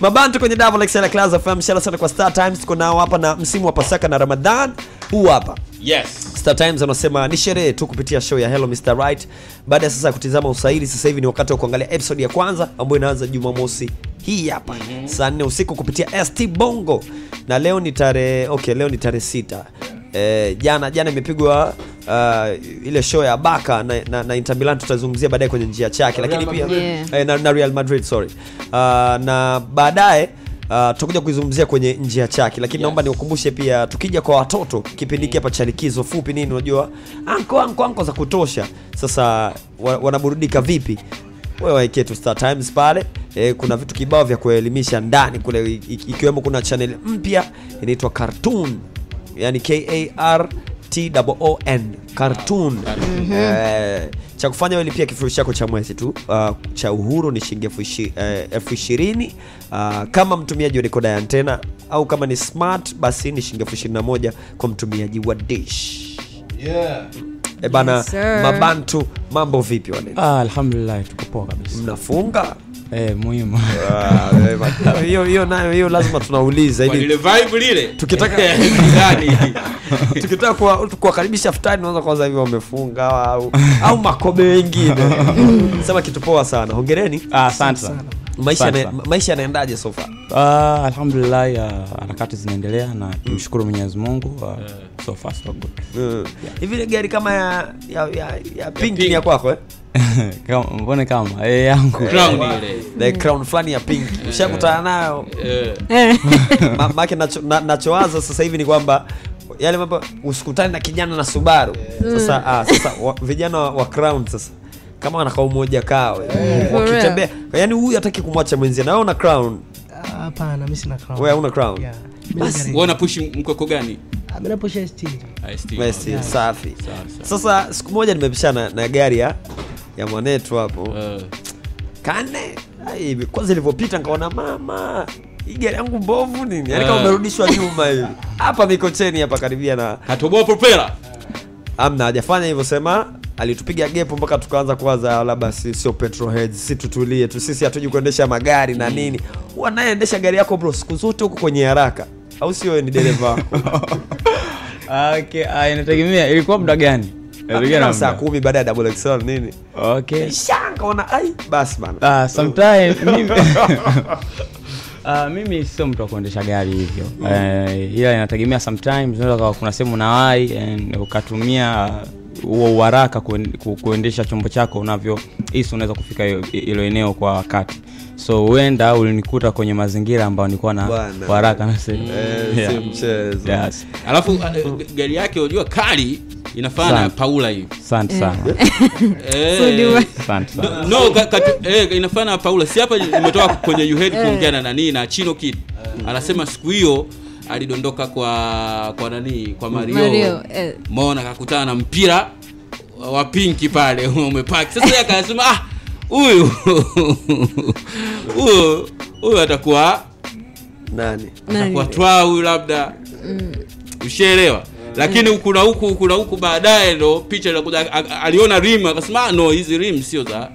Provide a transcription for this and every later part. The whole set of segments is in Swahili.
mabantu kwenye Double XL Class FM shara sana kwa Star Times tuko nao hapa na msimu wa Pasaka na Ramadhan huu hapa yes Star Times anasema ni sherehe tu kupitia show ya Hello Mr. Right. Baada ya sasa kutizama usaili, sasa hivi ni wakati wa kuangalia episode ya kwanza ambayo inaanza Jumamosi hii hapa saa nne usiku kupitia ST Bongo, na leo ni tarehe okay, leo ni tarehe sita. Eh, jana jana imepigwa uh, ile show ya Baka na, na, na Inter Milan tutazungumzia baadaye kwenye njia chake, lakini pia Yeah. eh, na, na Real Madrid sorry. Uh, na baadaye Uh, tutakuja kuizungumzia kwenye njia chake lakini Yes. naomba niwakumbushe pia tukija kwa watoto kipindi hiki hapa cha likizo fupi nini unajua anko anko anko za kutosha sasa wa, wanaburudika vipi wewe waekee tu Star Times pale e, kuna vitu kibao vya kuelimisha ndani kule ikiwemo kuna channel mpya inaitwa Cartoon yani K A R T O O N Cartoon. Eh, cha kufanya wewe lipia kifurushi chako cha mwezi tu uh, cha uhuru ni shilingi elfu eh, ishirini. Uh, kama mtumiaji wa dekoda ya antena au kama ni smart basi ni shilingi elfu ishirini na moja kwa mtumiaji wa dish. E bana Yes, mabantu mambo vipi wale Ah, alhamdulillah tuko poa kabisa. mnafunga Eh, muhimu. Ah, eh, hiyo hiyo nayo hiyo lazima tunauliza kwa ili lile vibe lile Tukitaka- Ndani. tukitaka kuwa- kuwakaribisha futani naanza kwanza hivi wamefunga au, au makobe wengine sema kitu poa sana hongereni Ah, asante sana. maisha yanaendaje so far Uh, alhamdulillah ah, harakati zinaendelea na tumshukuru Mwenyezi Mungu. ah, So far so good. Mm. hivi yeah. gari kama ya ya, ya, ya pink ya, ya kwako eh? Kama mbone kama? Eh yangu. Crown ile. the crown fulani ya pink. Ushakutana nayo. Eh, Ma- maake nacho, na, nachowaza sasa hivi ni kwamba yale mambo usikutane na kijana na subaru. Sasa ah, sasa wa, vijana wa, wa crown sasa kama wanakaa umoja kawe. Wakitembea yani huyu hataki kumwacha mwenzie. Na una crown? Ah, hapana mi sina crown. wewe una crown? Yeah. Basi. wewe unapushi mkoko gani? Ah, mi ST. Ah, ST. Safi. Sasa siku moja nimepishana na gari ya ya mwanetu hapo. Eh, kane kwanza ilivyopita nkaona mama hii gari yangu mbovu nini? Yani kama Eh. umerudishwa nyuma hivi. Hapa mikocheni hapa karibia na katoboa propela. Amna hajafanya hivyo sema alitupiga gepo mpaka tukaanza kuwaza labda si, sio petrol heads si tutulie tu sisi hatuji kuendesha magari na nini. Wanayeendesha gari yako bro siku zote huko kwenye haraka. Au sio ni dereva? Okay, ah, inategemea ilikuwa muda gani? Inategemea na Kama saa kumi baada ya double XL nini? Okay. shanga ona ai basi bana. Ah, mimi Ah, mimi sio mtu wa kuendesha gari hivyo. Eh, ila inategemea sometimes unaweza kuwa kuna sehemu nawai and ukatumia huo uharaka kuendesha chombo chako unavyo hisi unaweza kufika hilo- hilo eneo kwa wakati. So huenda ulinikuta kwenye mazingira ambayo nilikuwa na haraka na se- Eh, si Yeah. mchezo. Alafu eh, gari yake unajua kali inafana na paula hivi. Asante sana. Eh, asante sana. No, eh, na paula. Si hapa nimetoka kwenye uhead kuongea na nani na chino kid. Anasema siku hiyo alidondoka kwa kwa nani kwa mario, Mario, eh. mona kakutana na mpira wa pinki pale umepaki. Sasa yeye akasema ah huyu huyu huyu atakuwa nani? Nani? atakuwa twa huyu labda. Ushaelewa lakini huku na huku huku na huku baadaye ndo picha inakuja aliona rim akasema "Ah, no hizi rim sio za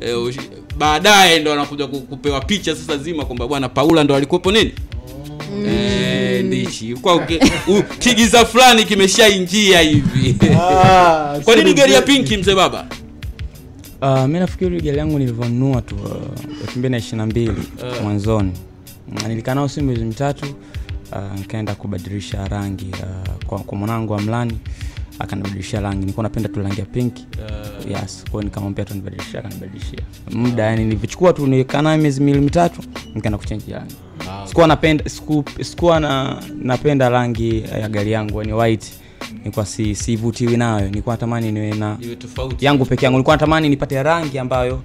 eh, ush- baadaye ndo anakuja kupewa picha sasa zima kwamba bwana paula ndo alikuwepo nini? Eh, ndichi kwa uke- u- kigiza fulani kimeshaingia hivi. Kwa nini gari ya pinki mzee baba? Uh, mi nafikiri gari yangu nilivyonunua tu elfu mbili na ishiri na mbili mwanzoni. Nilikaa nao si miezi mitatu uh, nikaenda kubadilisha rangi uh, kwa, kwa mwanangu wa mlani akanibadilishia rangi. Nilikuwa napenda tu rangi ya pinki. Yes kwao nikamwambia tu nibadilishia akanibadilishia. Muda yani nilivyochukua tu nilikaa miezi miwili mitatu nikaenda kuchenji rangi. Sikuwa napenda siku, sikuwa na, napenda rangi ya gari yangu yani white. Nilikuwa si, sivutiwi nayo nilikuwa natamani niwe na yangu peke yangu. Nilikuwa natamani nipate rangi ambayo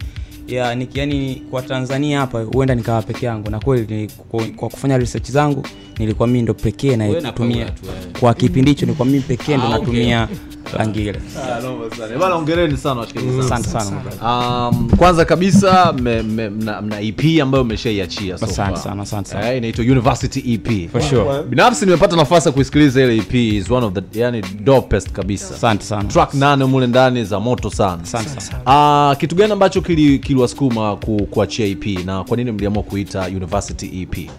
ya niki, yani kwa tanzania hapa huenda nikawa peke yangu. Na kweli kwa, kufanya research zangu nilikuwa mimi ndo pekee Wewe na natumia Paula tu, eh. kwa kipindi hicho nilikuwa mimi pekee ndo Ah, natumia rangi ile Ah. Bwana ongereni sana washikaji asante sana Um, kwanza kabisa me, me, mna, mna ep ambayo umeshaiachia so Asante sana, asante sana. Eh, inaitwa university ep for sure. Binafsi nimepata nafasi ya kuisikiliza ile ep is one of the yani dopest kabisa. Asante sana. Track nane mule ndani za moto sana. Asante sana. Ah, kitu gani ambacho kiliwasukuma kili kuachia ep na kwa nini mliamua kuita university ep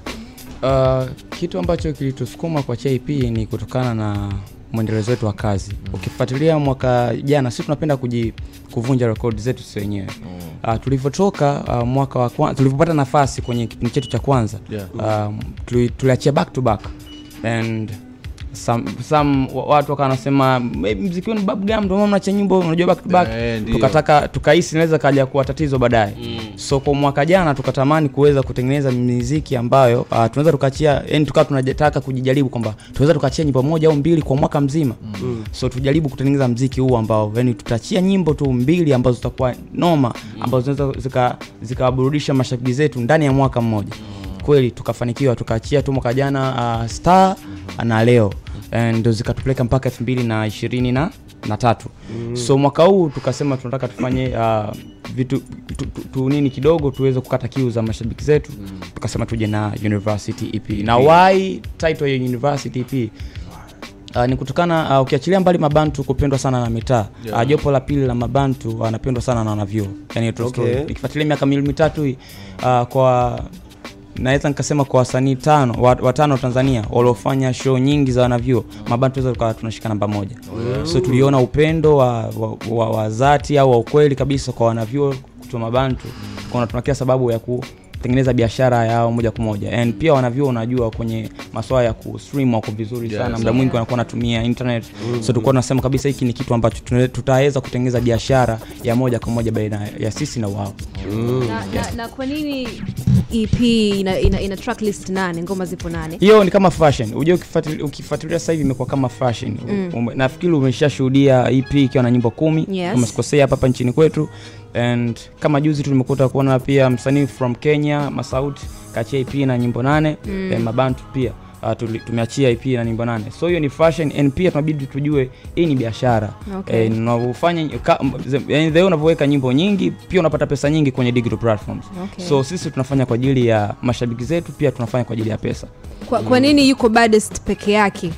Uh, kitu ambacho kilitusukuma kuachia EP ni kutokana na mwendelezo wetu wa kazi. Ukifuatilia mwaka jana sisi tunapenda kuji, kuvunja rekodi zetu sisi wenyewe. Uh, tulivyotoka uh, mwaka wa kwanza tulivyopata nafasi kwenye kipindi chetu cha kwanza Yeah. uh, tuliachia back to back. And some, some watu wakawa wanasema "Eh, mziki wenu bubblegum ndio mnacha nyimbo unajua back to back. Eh, tukataka tukahisi inaweza kaja kuwa tatizo baadaye. So kwa mwaka jana tukatamani kuweza kutengeneza miziki ambayo uh, tunaweza tukaachia yani tukawa tunataka kujijaribu kwamba tunaweza tukaachia nyimbo moja au mbili kwa mwaka mzima. Mm. so tujaribu kutengeneza mziki huu ambao yani tutaachia nyimbo tu mbili ambazo zitakuwa noma ambazo zinaweza zika- zikawaburudisha mashabiki zetu ndani ya mwaka mmoja kweli tukafanikiwa tukaachia tu mwaka jana uh, star na leo ndo zikatupeleka mpaka elfu mbili na ishirini na na tatu mm. so mwaka huu tukasema tunataka tufanye uh, vitu tu, tu, tu nini kidogo tuweze kukata kiu za mashabiki zetu mm. tukasema tuje na university ep na why title ya university ep Uh, ni kutokana uh, ukiachilia mbali mabantu kupendwa sana na mitaa yeah. uh, jopo la pili la mabantu wanapendwa sana na wanavyuo yani Okay. nikifuatilia miaka miwili mitatu hii uh, kwa naweza nikasema kwa wasanii tano wa- watano tanzania waliofanya show nyingi za wanavyuo mabantu weza tukawa tunashika namba moja so tuliona upendo wa, wa, wa, wa au wa ukweli kabisa kwa wanavyuo kutoa mabantu kuna tuna kila sababu ya kutengeneza biashara yao moja kwa moja. And pia wanavyuo unajua kwenye maswala ya kustream wako vizuri sana. Muda mwingi wanakuwa wanatumia internet. So tulikuwa tunasema kabisa hiki ni kitu ambacho tutaweza kutengeneza biashara ya moja kwa moja baina ya sisi na wao. Na, na, na kwa nini ep ina, ina, ina track list nane? Ngoma zipo nane. Hiyo ni kama fashion. Ujue ukifuatilia ukifuatilia sasa hivi imekuwa kama fashion. Mm. nafikiri umeshashuhudia ep ikiwa na nyimbo kumi. Yes. umesikosea hapa hapa nchini kwetu and kama juzi tu nimekuta kuona pia msanii from kenya masauti kachia ep na nyimbo nane mm. eh, mabantu pia Uh, tumeachia ip na nyimbo nane so hiyo ni fashion and pia tunabidi tujue hii ni biashara Okay. eh, unavyofanya yani the unavyoweka nyimbo nyingi pia unapata pesa nyingi kwenye digital platforms Okay. so sisi tunafanya kwa ajili ya mashabiki zetu pia tunafanya kwa ajili ya pesa kwa, kwa nini yuko baddest peke yake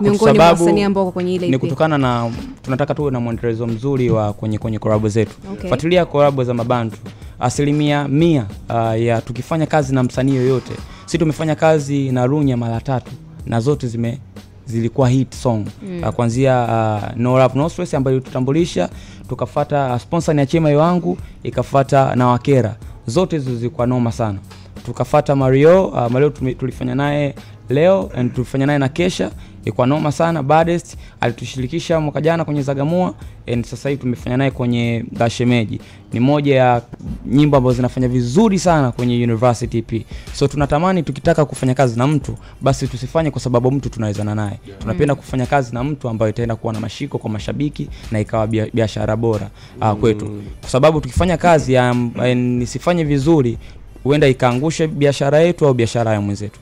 miongoni mwa sababu wasanii ambao wako kwenye ile ni kutokana na tunataka tuwe na mwendelezo mzuri wa kwenye kwenye korabo zetu. Okay. fuatilia korabo za mabantu. Asilimia mia uh, ya tukifanya kazi na msanii yoyote si tumefanya kazi na runya mara tatu na zote zime zilikuwa hit song. Mm. uh, kuanzia uh, no rap no stress ambayo ilitutambulisha tukafata uh, sponsor ni achema wangu ikafata na wakera. Zote hizo zilikuwa noma sana. Tukafata mario uh, mario tulifanya naye leo and tulifanya naye na kesha ilikuwa noma sana. Baddest alitushirikisha mwaka jana kwenye zagamua and sasa hivi tumefanya naye kwenye dashemeji ni moja ya nyimbo ambazo zinafanya vizuri sana kwenye university p. So tunatamani tukitaka kufanya kazi na mtu basi tusifanye kwa sababu mtu tunawezana naye. Tunapenda kufanya kazi na mtu ambayo itaenda kuwa na mashiko kwa mashabiki na ikawa biashara bora uh, kwetu. Kwa sababu tukifanya kazi ya, nisifanye vizuri huenda ikaangusha biashara yetu au biashara ya mwenzetu.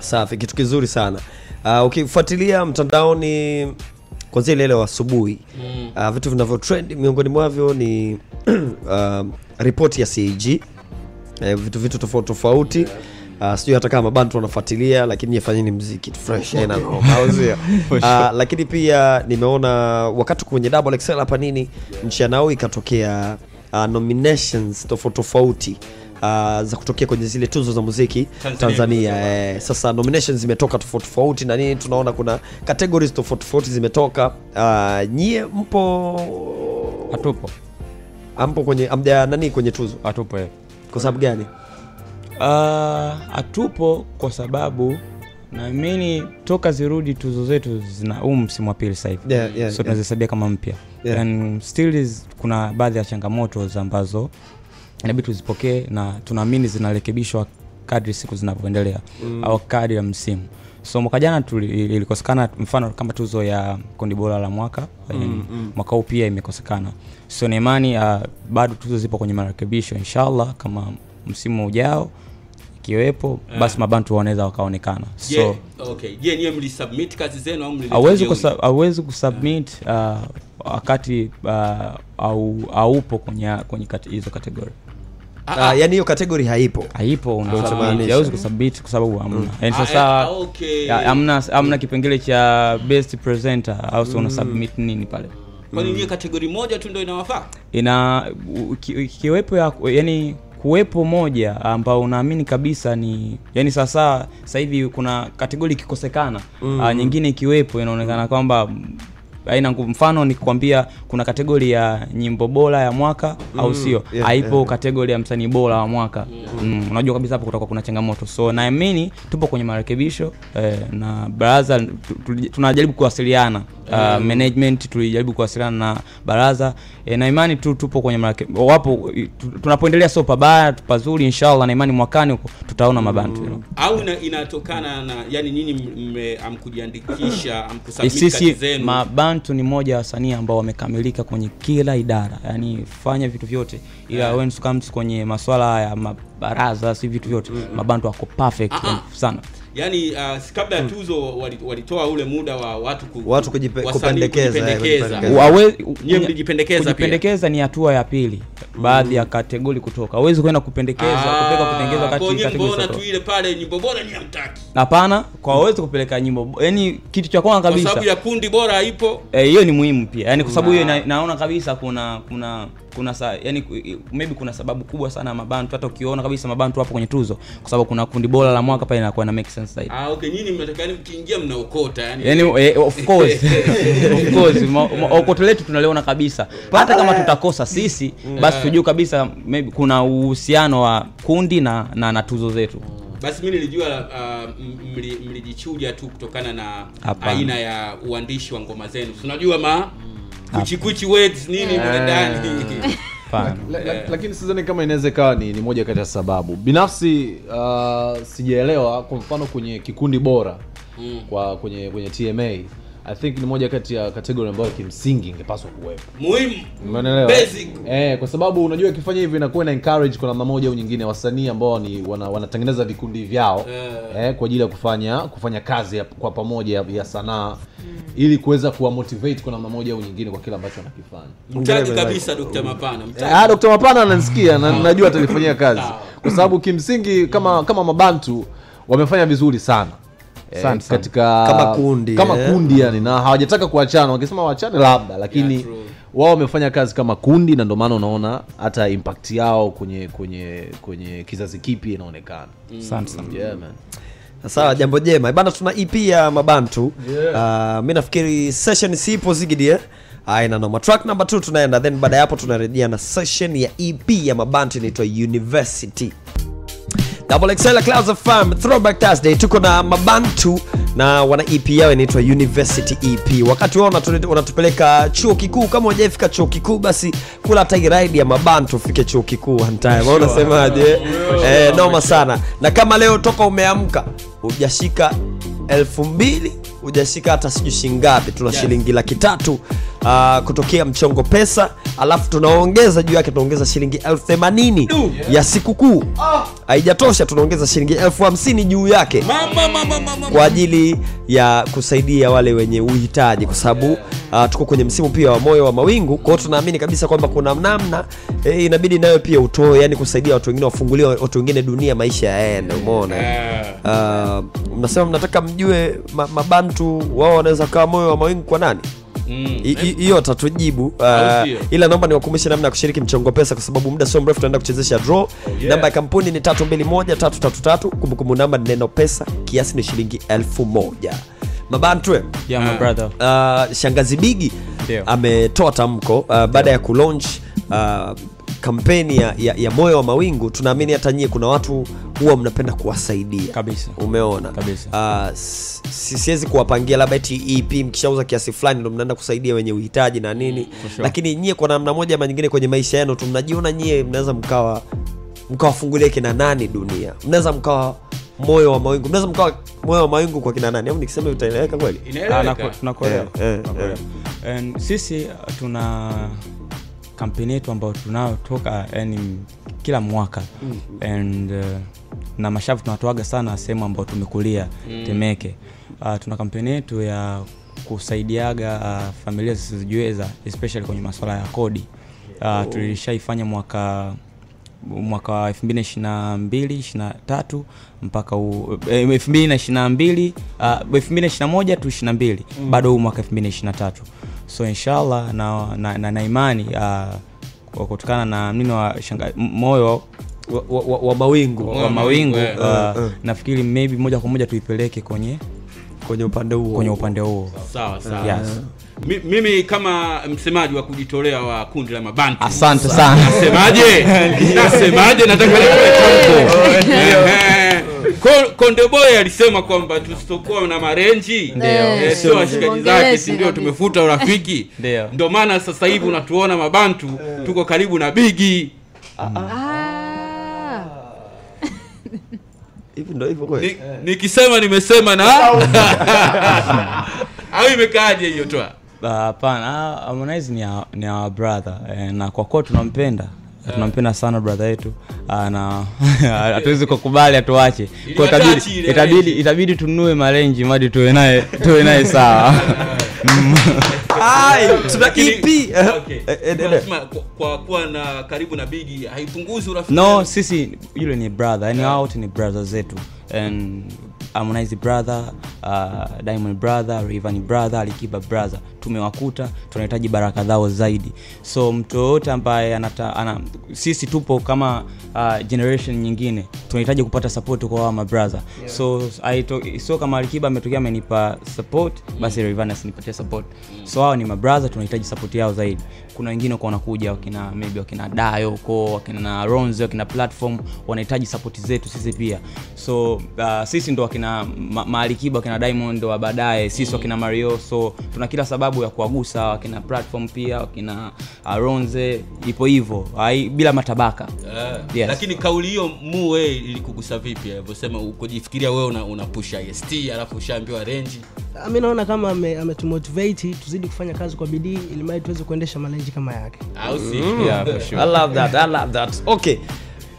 Safi. Kitu kizuri sana uh, ukifuatilia mtandaoni kwanzia ile wa asubuhi uh, vitu vinavyo trend miongoni mwavyo ni uh, ripoti ya cag uh, vitu vitu tofauti tofauti. Uh, sijui hata kama bantu wanafuatilia lakini yafanyeni mziki fresh okay. noma, au uh, lakini pia nimeona wakati kwenye double excel hapa nini nchi yanao ikatokea uh, nominations tofauti tofauti uh, za kutokea kwenye zile tuzo za muziki Tanzania. tanzania eh, sasa nominations zimetoka tofauti tofauti na nini tunaona kuna categories tofauti tofauti zimetoka uh, nyie mpo hatupo ampo kwenye amja nani kwenye tuzo hatupo eh. kwa sababu gani Hatupo uh, kwa sababu naamini toka zirudi tuzo zetu zina huu msimu wa pili sasa hivi Yeah, yeah, so yeah. kama mpya Yeah. and still is, kuna baadhi ya changamoto ambazo inabidi tuzipokee na tunaamini zinarekebishwa kadri siku zinavyoendelea mm. au kadri ya msimu so mwaka jana ilikosekana mfano kama tuzo ya kundi bora la mwaka mm, mm. mwaka huu pia imekosekana so naimani uh, bado tuzo zipo kwenye marekebisho inshallah kama msimu ujao ikiwepo basi mabantu wanaweza wakaonekana so Je, okay. Mlisubmit kazi zenu au yeah. kusubmit uh, wakati uh, au aupo kwenye kwenye hizo kategori Ah, yani hiyo kategori haipo haipo Ah, hauwezi kusubmit kwa sababu hamna yani Ah, sasa eh, okay. ya- hamna hamna kipengele cha best presenter au mm. una submit nini pale kwani mm. kategori moja tu ndo inawafaa ina u- ki- ikiwepo ya yani kuwepo moja ambao unaamini kabisa ni yani sasa sasa hivi kuna kategori ikikosekana mm. nyingine ikiwepo inaonekana kwamba mm, haina nguvu. Mfano nikikwambia kuna kategori ya nyimbo bora ya mwaka au sio? yeah, haipo yeah. kategori ya msanii bora wa mwaka. Mm. unajua kabisa hapo kutakuwa kuna changamoto. So naamini tupo kwenye marekebisho eh, na baraza tu- tu- tunajaribu kuwasiliana uh, management tulijaribu kuwasiliana na baraza. E, na imani tu tupo kwenye marake, wapo tunapoendelea sio pabaya pazuri inshallah na imani mwakani huko tutaona mabantu. Mm. au ina, inatokana na yani nyinyi amkujiandikisha E, amkusubmit kazi sisi zenu? mabantu ni moja ya wasanii ambao wamekamilika kwenye kila idara. Yani fanya vitu vyote. Ila when it comes kwenye maswala ya mabaraza si vitu vyote. Mabantu wako perfect sana yani uh, kabla ya tuzo walitoa ule muda wa watu ku, Watu kujipe- kupendekeza, eh, mlijipendekeza ni hatua ya pili baadhi ya kategori kutoka. Awezi kwenda kupendekeza kupeleka kupendekeza Ah, kwa kategori tu ile pale nyimbo bora ni hamtaki. Hapana kwa awezi kupeleka nyimbo yani kitu cha kwanza kwa kabisa sababu ya kundi bora ipo hiyo hiyo ni muhimu pia. Yani kwa sababu hiyo na, naona kabisa kuna kuna kuna sa, yani maybe kuna sababu kubwa sana mabantu hata ukiona kabisa mabantu hapo kwenye tuzo kwa sababu kuna kundi bora la mwaka pale inakuwa na make sense zaidi. Ah, okay nyinyi mnataka yani mkiingia mnaokota yani. Yani eh, of course. Of course okoto letu tunaliona kabisa. Hata kama tutakosa sisi basi tujue kabisa maybe kuna uhusiano wa kundi na na, na tuzo zetu. Basi mi nilijua uh, mlijichuja tu kutokana na Hapana. aina ya uandishi wa ngoma zenu. Unajua ma kuchikuchi words nini mle ndani. La- lakini sidhani kama inaweza ikawa ni, ni moja kati ya sababu. Binafsi uh, sijaelewa kwa mfano kwenye kikundi bora Mm. kwa kwenye kwenye tma i think ni moja kati ya kategori ambayo kimsingi ingepaswa kuwepo muhimu umeelewa Basic. eh, kwa sababu unajua ukifanya hivi inakuwa ina encourage kwa namna moja au nyingine wasanii ambao ni wana, wanatengeneza vikundi vyao Eh. eh, kwa ajili ya kufanya kufanya kazi ya, kwa pamoja ya, ya sanaa ili kuweza kuwa motivate kwa namna moja au nyingine kwa kile ambacho wanakifanya mtaji kabisa Dr. Mapana mtaji. Ah, Dr. Mapana ananisikia na najua atalifanyia kazi kwa sababu kimsingi kama kama mabantu wamefanya vizuri sana Eh, katika Kama kundi, kama yeah. kundi yani na hawajataka kuachana wakisema waachane labda lakini Yeah, true. wao wamefanya kazi kama kundi na ndio maana unaona hata impact yao kwenye kwenye kwenye kizazi kipi inaonekana mm. yeah, man. sawa jambo jema bana tuna ep ya mabantu yeah. uh, mi nafikiri session sipo zigidi eh? aina noma track number 2 tunaenda then baada ya hapo tunarejea na session ya ep ya mabantu inaitwa university Double XL Clouds of Fam Throwback Thursday tuko na mabantu na wana EP yao inaitwa University EP. Wakati wao wanatupeleka chuo kikuu, kama hujafika chuo kikuu basi kula hata ride ya mabantu ufike chuo kikuu on time. Unasemaje? Eh, noma sana. Na kama leo toka umeamka hujashika elfu mbili hujashika hata sijui shingapi, tuna Yes. shilingi laki tatu uh, kutokea mchongo pesa, alafu tunaongeza juu yake tunaongeza shilingi elfu themanini ya sikukuu. Haijatosha tunaongeza shilingi elfu hamsini juu yake. Mama, mama, mama, kwa ajili ya kusaidia wale wenye uhitaji kwa sababu uh, tuko kwenye msimu pia wa moyo wa mawingu. Kwa tunaamini kabisa kwamba kuna namna eh, inabidi nayo pia utoe yani kusaidia watu wengine wafungulie watu wengine dunia maisha yaende umeona? Uh, mnasema mnataka mjue ma, mabantu wao wanaweza kawa moyo wa mawingu kwa nani? Mm. Hiyo tatujibu uh, ila naomba niwakumbushe namna ya kushiriki mchongo pesa kwa sababu muda sio mrefu tunaenda kuchezesha draw. Yeah. namba ya kampuni ni 321333 kumbukumbu namba ni neno pesa kiasi ni shilingi elfu moja mabantwe yeah, my brother. Uh, shangazi bigi ametoa tamko uh, baada ya kulaunch uh, kampeni ya, ya, ya moyo wa mawingu. Tunaamini hata nyie kuna watu huwa mnapenda kuwasaidia. Kabisa. umeona? Kabisa. uh, siwezi kuwapangia labda eti ep mkishauza kiasi fulani ndo mnaenda kusaidia wenye uhitaji na nini. Sure. lakini nyie kwa namna moja ama nyingine kwenye maisha yenu tu mnajiona nyie mnaweza mkawa mkawafungulia kina nani dunia? Mnaweza mkawa moyo wa mawingu. Mnaweza mkawa moyo wa mawingu kwa kina nani? Au nikisema itaeleweka kweli? Ah, inaeleweka tunakuelewa. Eh, eh, Tunakuelewa. Sisi uh, tuna kampeni yetu ambayo tunayotoka yani kila mwaka. And uh, na mashavu tunatoaga sana sehemu ambayo tumekulia temeke. Uh, tuna kampeni yetu ya kusaidiaga uh, familia zisizojiweza especially kwenye masuala ya kodi. Uh, tulishaifanya mwaka mwaka wa 2022 23 mpaka huu eh, 2022 uh, 2021 tu 22 bado huu mwaka 2023 so inshallah na, na, na, na imani uh, kutokana na mnino wa shanga, moyo wa, wa, wa, wa mawingu wa mawingu eh. uh, nafikiri maybe moja kwa moja tuipeleke kwenye kwenye upande huo. Kwenye upande huo. Sawa sawa. Yes. Mi- mimi kama msemaji wa kujitolea wa kundi la mabantu asante sana. Nasemaje? Nasemaje? Nataka nitoe tamko. Ehe. Konde boy alisema kwamba tusipokuwa na marenji eh, sio washikaji zake si ndio. tumefuta urafiki? Ndio. ndio maana sasa hivi unatuona mabantu tuko karibu na bigi Ah. hivi ndo hivyo kweli? Nikisema nimesema na au imekaaje hiyo toa? Ah, hapana harmonize ni, our- ni our brother e, na kwa kuwa tunampenda tunampenda sana brother yetu Ah, na hatuwezi kukubali atuache Kwa itabidi, itabidi, itabidi tununue marenji madi tuwe naye tuwe naye sawa Kwa- kuwa na karibu na bigi haipunguzi urafiki no sisi yule ni brother yani wote ni brother zetu. And harmonize brother uh, diamond brother Rayvanny brother alikiba brother tumewakuta tunahitaji baraka zao zaidi. So mtu yoyote ambaye anata, ana, sisi tupo kama uh, generation nyingine tunahitaji kupata support kwa hawa mabrother yeah. so aito, sio kama alikiba ametokea amenipa support basi asinipatie support. So hao ni mabrother tunahitaji support yao zaidi. Kuna wengine kwa wanakuja wakina maybe wakina dayo huko wakina ronze wakina platform wanahitaji support zetu sisi pia. So uh, sisi ndo wakina ma, maalikiba wakina diamond wa baadaye sisi wakina mario. So tuna kila sababu ya kuwagusa wakina platform pia wakina aronze ipo hivyo bila matabaka yeah. Yes. lakini kauli hiyo mu we ilikugusa vipi alivyosema kujifikiria wewe una, una push ist alafu ushaambiwa renji Ah, mi naona kama ame- tuzidi kufanya kazi kwa bidii ili tuweze kuendesha malenji kama yake au yeah, sure. I love that, I love that. Okay.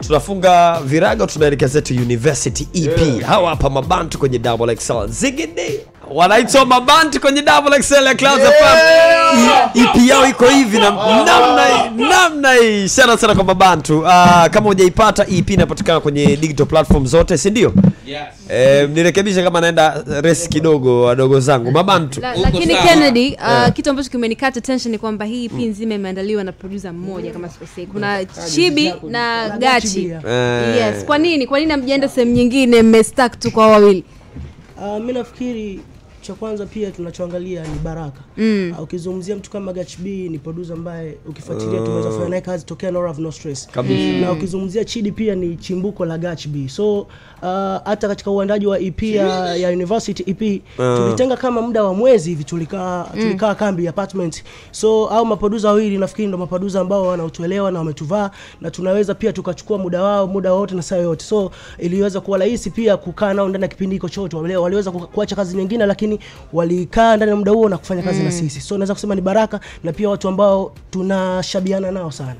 Tunafunga virago tunaelekea zetu University EP. Hawa hapa mabantu kwenye Double XL. Zigidi. Wanaitwa mabantu kwenye Double XL ya Clouds FM. EP yao iko hivi na namna hii, namna hii. Sana sana kwa mabantu. Uh, kama hujaipata EP inapatikana kwenye digital platform zote, si ndio? yes. Eh, nirekebishe kama naenda resi kidogo wadogo zangu. Mabantu. La, lakini. Kennedy uh, kitu ambacho kimenikata attention ni kwamba hii EP nzima imeandaliwa na producer mmoja kama sikosei. Kuna Chibi na Gachi. Eh. Yes. Kwa nini? Kwa nini hamjaenda sehemu nyingine mmestack tu kwa wawili? Uh, mi nafikiri cha kwanza pia tunachoangalia ni baraka. Mm. uh, ukizungumzia mtu kama Gach B ni producer ambaye ukifuatilia tumeweza kufanya naye kazi tokea No Love No Stress. Kabisa. na ukizungumzia Chidi pia ni chimbuko la Gach so hata uh, katika uandaji wa EP ya, ya University EP tulitenga kama muda wa mwezi hivi tulikaa tulikaa kambi apartment. So au maproducer wawili nafikiri ndo maproducer ambao wanautuelewa na wametuvaa na tunaweza pia tukachukua muda wao muda wote na saa yote. So iliweza kuwa rahisi pia kukaa nao ndani ya kipindi hiko chote. Waliweza kuacha kazi nyingine lakini walikaa ndani ya muda huo na kufanya kazi na sisi. So naweza kusema ni baraka na pia watu ambao tunashabiana nao sana.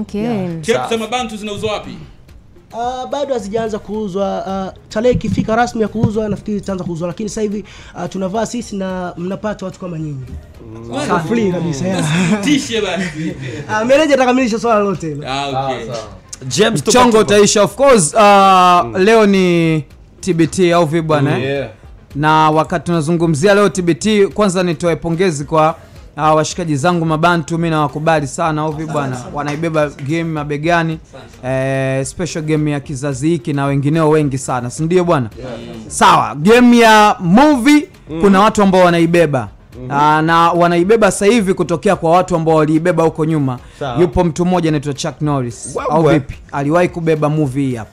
Okay. Yeah. Sema Bantu zinauzwa wapi? Uh, bado hazijaanza kuuzwa. Uh, tarehe ikifika rasmi ya kuuzwa nafikiri zitaanza kuuzwa. Lakini sasa hivi uh, tunavaa sisi na mnapata watu kama nyinyi. Free kabisa yeah. tishe basi. Meneja atakamilisha swala lote hilo. Ah, okay. James mchongo utaisha of course. Uh, leo ni tbt au vipi bwana? Eh? Na wakati tunazungumzia leo tbt kwanza nitoe pongezi kwa uh, washikaji zangu mabantu mi nawakubali sana ovi bwana wanaibeba game mabegani eh, special game ya kizazi hiki na wengineo wengi sana sindio bwana? Sawa game ya movie kuna watu ambao wanaibeba. Aa, na wanaibeba sasa hivi kutokea kwa watu ambao waliibeba huko nyuma. Sao. yupo mtu mmoja anaitwa chuck norris. Au vipi? Aliwahi kubeba movie hii hapa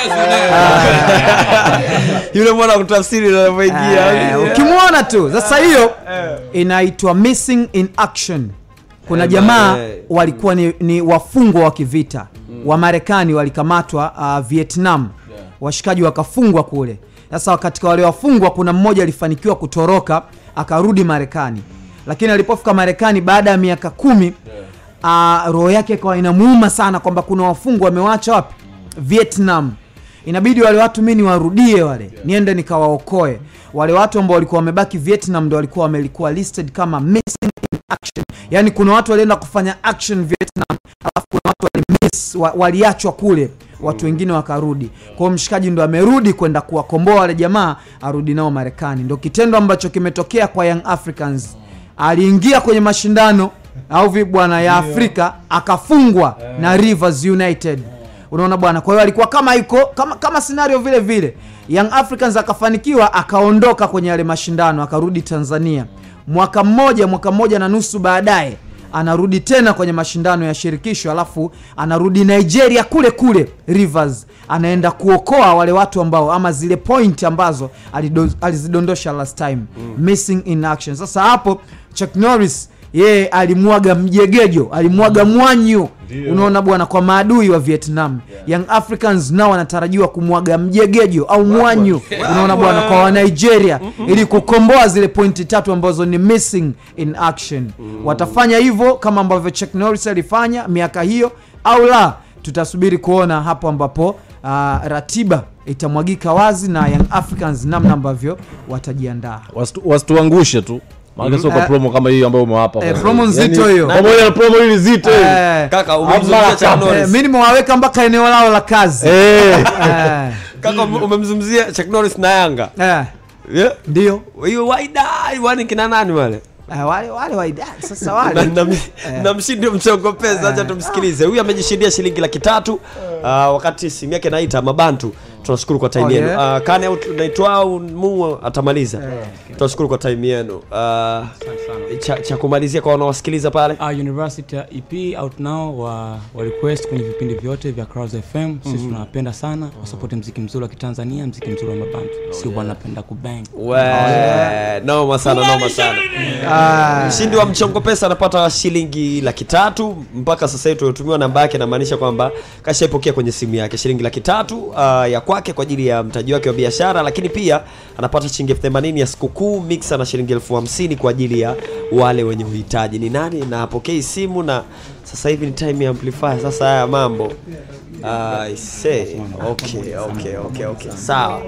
yule mwana kutafsiri Eh, anavyoingia ukimwona tu. Sasa hiyo inaitwa missing in action. Kuna Eh, jamaa eh. walikuwa ni, ni wafungwa wa kivita. Wa marekani walikamatwa uh, vietnam. Washikaji wakafungwa kule. Sasa katika wale wafungwa kuna mmoja alifanikiwa kutoroka akarudi marekani. Lakini alipofika marekani baada ya miaka kumi uh, roho yake ikawa inamuuma sana kwamba kuna wafungwa wamewacha wapi? Vietnam inabidi wale watu mi niwarudie wale niende nikawaokoe. Wale watu ambao walikuwa wamebaki vietnam ndo walikuwa wamelikuwa listed kama missing in action. Yaani kuna watu walienda kufanya action vietnam alafu kuna watu walimiss wa, waliachwa kule watu wengine wakarudi. Kwao mshikaji ndo amerudi kwenda kuwakomboa wale jamaa arudi nao marekani. Ndo kitendo ambacho kimetokea kwa young africans. Aliingia kwenye mashindano au bwana ya afrika akafungwa na rivers united unaona bwana kwa hiyo alikuwa kama iko kama, kama scenario vile vile young africans akafanikiwa akaondoka kwenye yale mashindano akarudi tanzania. Mwaka mmoja mwaka mmoja na nusu baadaye anarudi tena kwenye mashindano ya shirikisho alafu anarudi nigeria kule kule rivers. Anaenda kuokoa wale watu ambao ama zile point ambazo alido- alizidondosha last time. Mm. missing in action. Sasa hapo chuck norris yeye alimwaga mjegejo alimwaga mwanyu. Unaona bwana kwa maadui wa vietnam young africans nao wanatarajiwa kumwaga mjegejo au mwanyu. unaona bwana kwa wanigeria ili kukomboa zile pointi tatu ambazo ni missing in action. Watafanya hivyo kama ambavyo Chuck Norris alifanya miaka hiyo au la tutasubiri kuona hapo ambapo uh, ratiba itamwagika wazi na young africans namna ambavyo watajiandaa. Wasitu- wasituangushe tu maana sio kwa Eh, promo kama hiyo ambayo umewapa eh, promo nzito Yaani, hiyo. pamoja na promo hii nzito hiyo. Eh, kaka umemzungumzia Chuck eh, Norris nimewaweka mpaka eneo lao la kazi. Eh, kaka umemzungumzia Chuck Norris na Yanga? Eh, yeah. ndio. Hiyo waida wani kina nani wale? Eh, wale wale waida sasa wale. Na, na mshindi mchongopeza, acha tumsikilize. Huyu amejishindia shilingi laki tatu uh, wakati simu yake naita mabantu tunashukuru kwa time Oh, yenu. yeah. uh, kane au naitwa mu atamaliza. Tunashukuru kwa time yenu. Uh, cha, cha kumalizia kwa wanaowasikiliza pale? Uh, University ya EP out now wa, wa request kwenye vipindi vyote vya Clouds FM. Sisi tunawapenda sana, wasapoti mziki mzuri wa Kitanzania, mziki mzuri wa mabantu, sio wanapenda kubang. We, noma sana noma sana. Mshindi wa mchongo pesa anapata shilingi laki tatu. Mpaka sasa hivi tuliotumiwa namba yake namaanisha kwamba kashaipokea kwenye simu yake. Shilingi laki tatu uh, ya kwake kwa ajili ya mtaji wake wa biashara lakini pia anapata shilingi elfu themanini ya sikukuu mixa na shilingi elfu hamsini kwa ajili ya wale wenye uhitaji. Ni nani na apokei simu na sasa hivi ni time ya amplifier. Sasa haya mambo. Uh, I say, okay, okay, okay, okay. sawa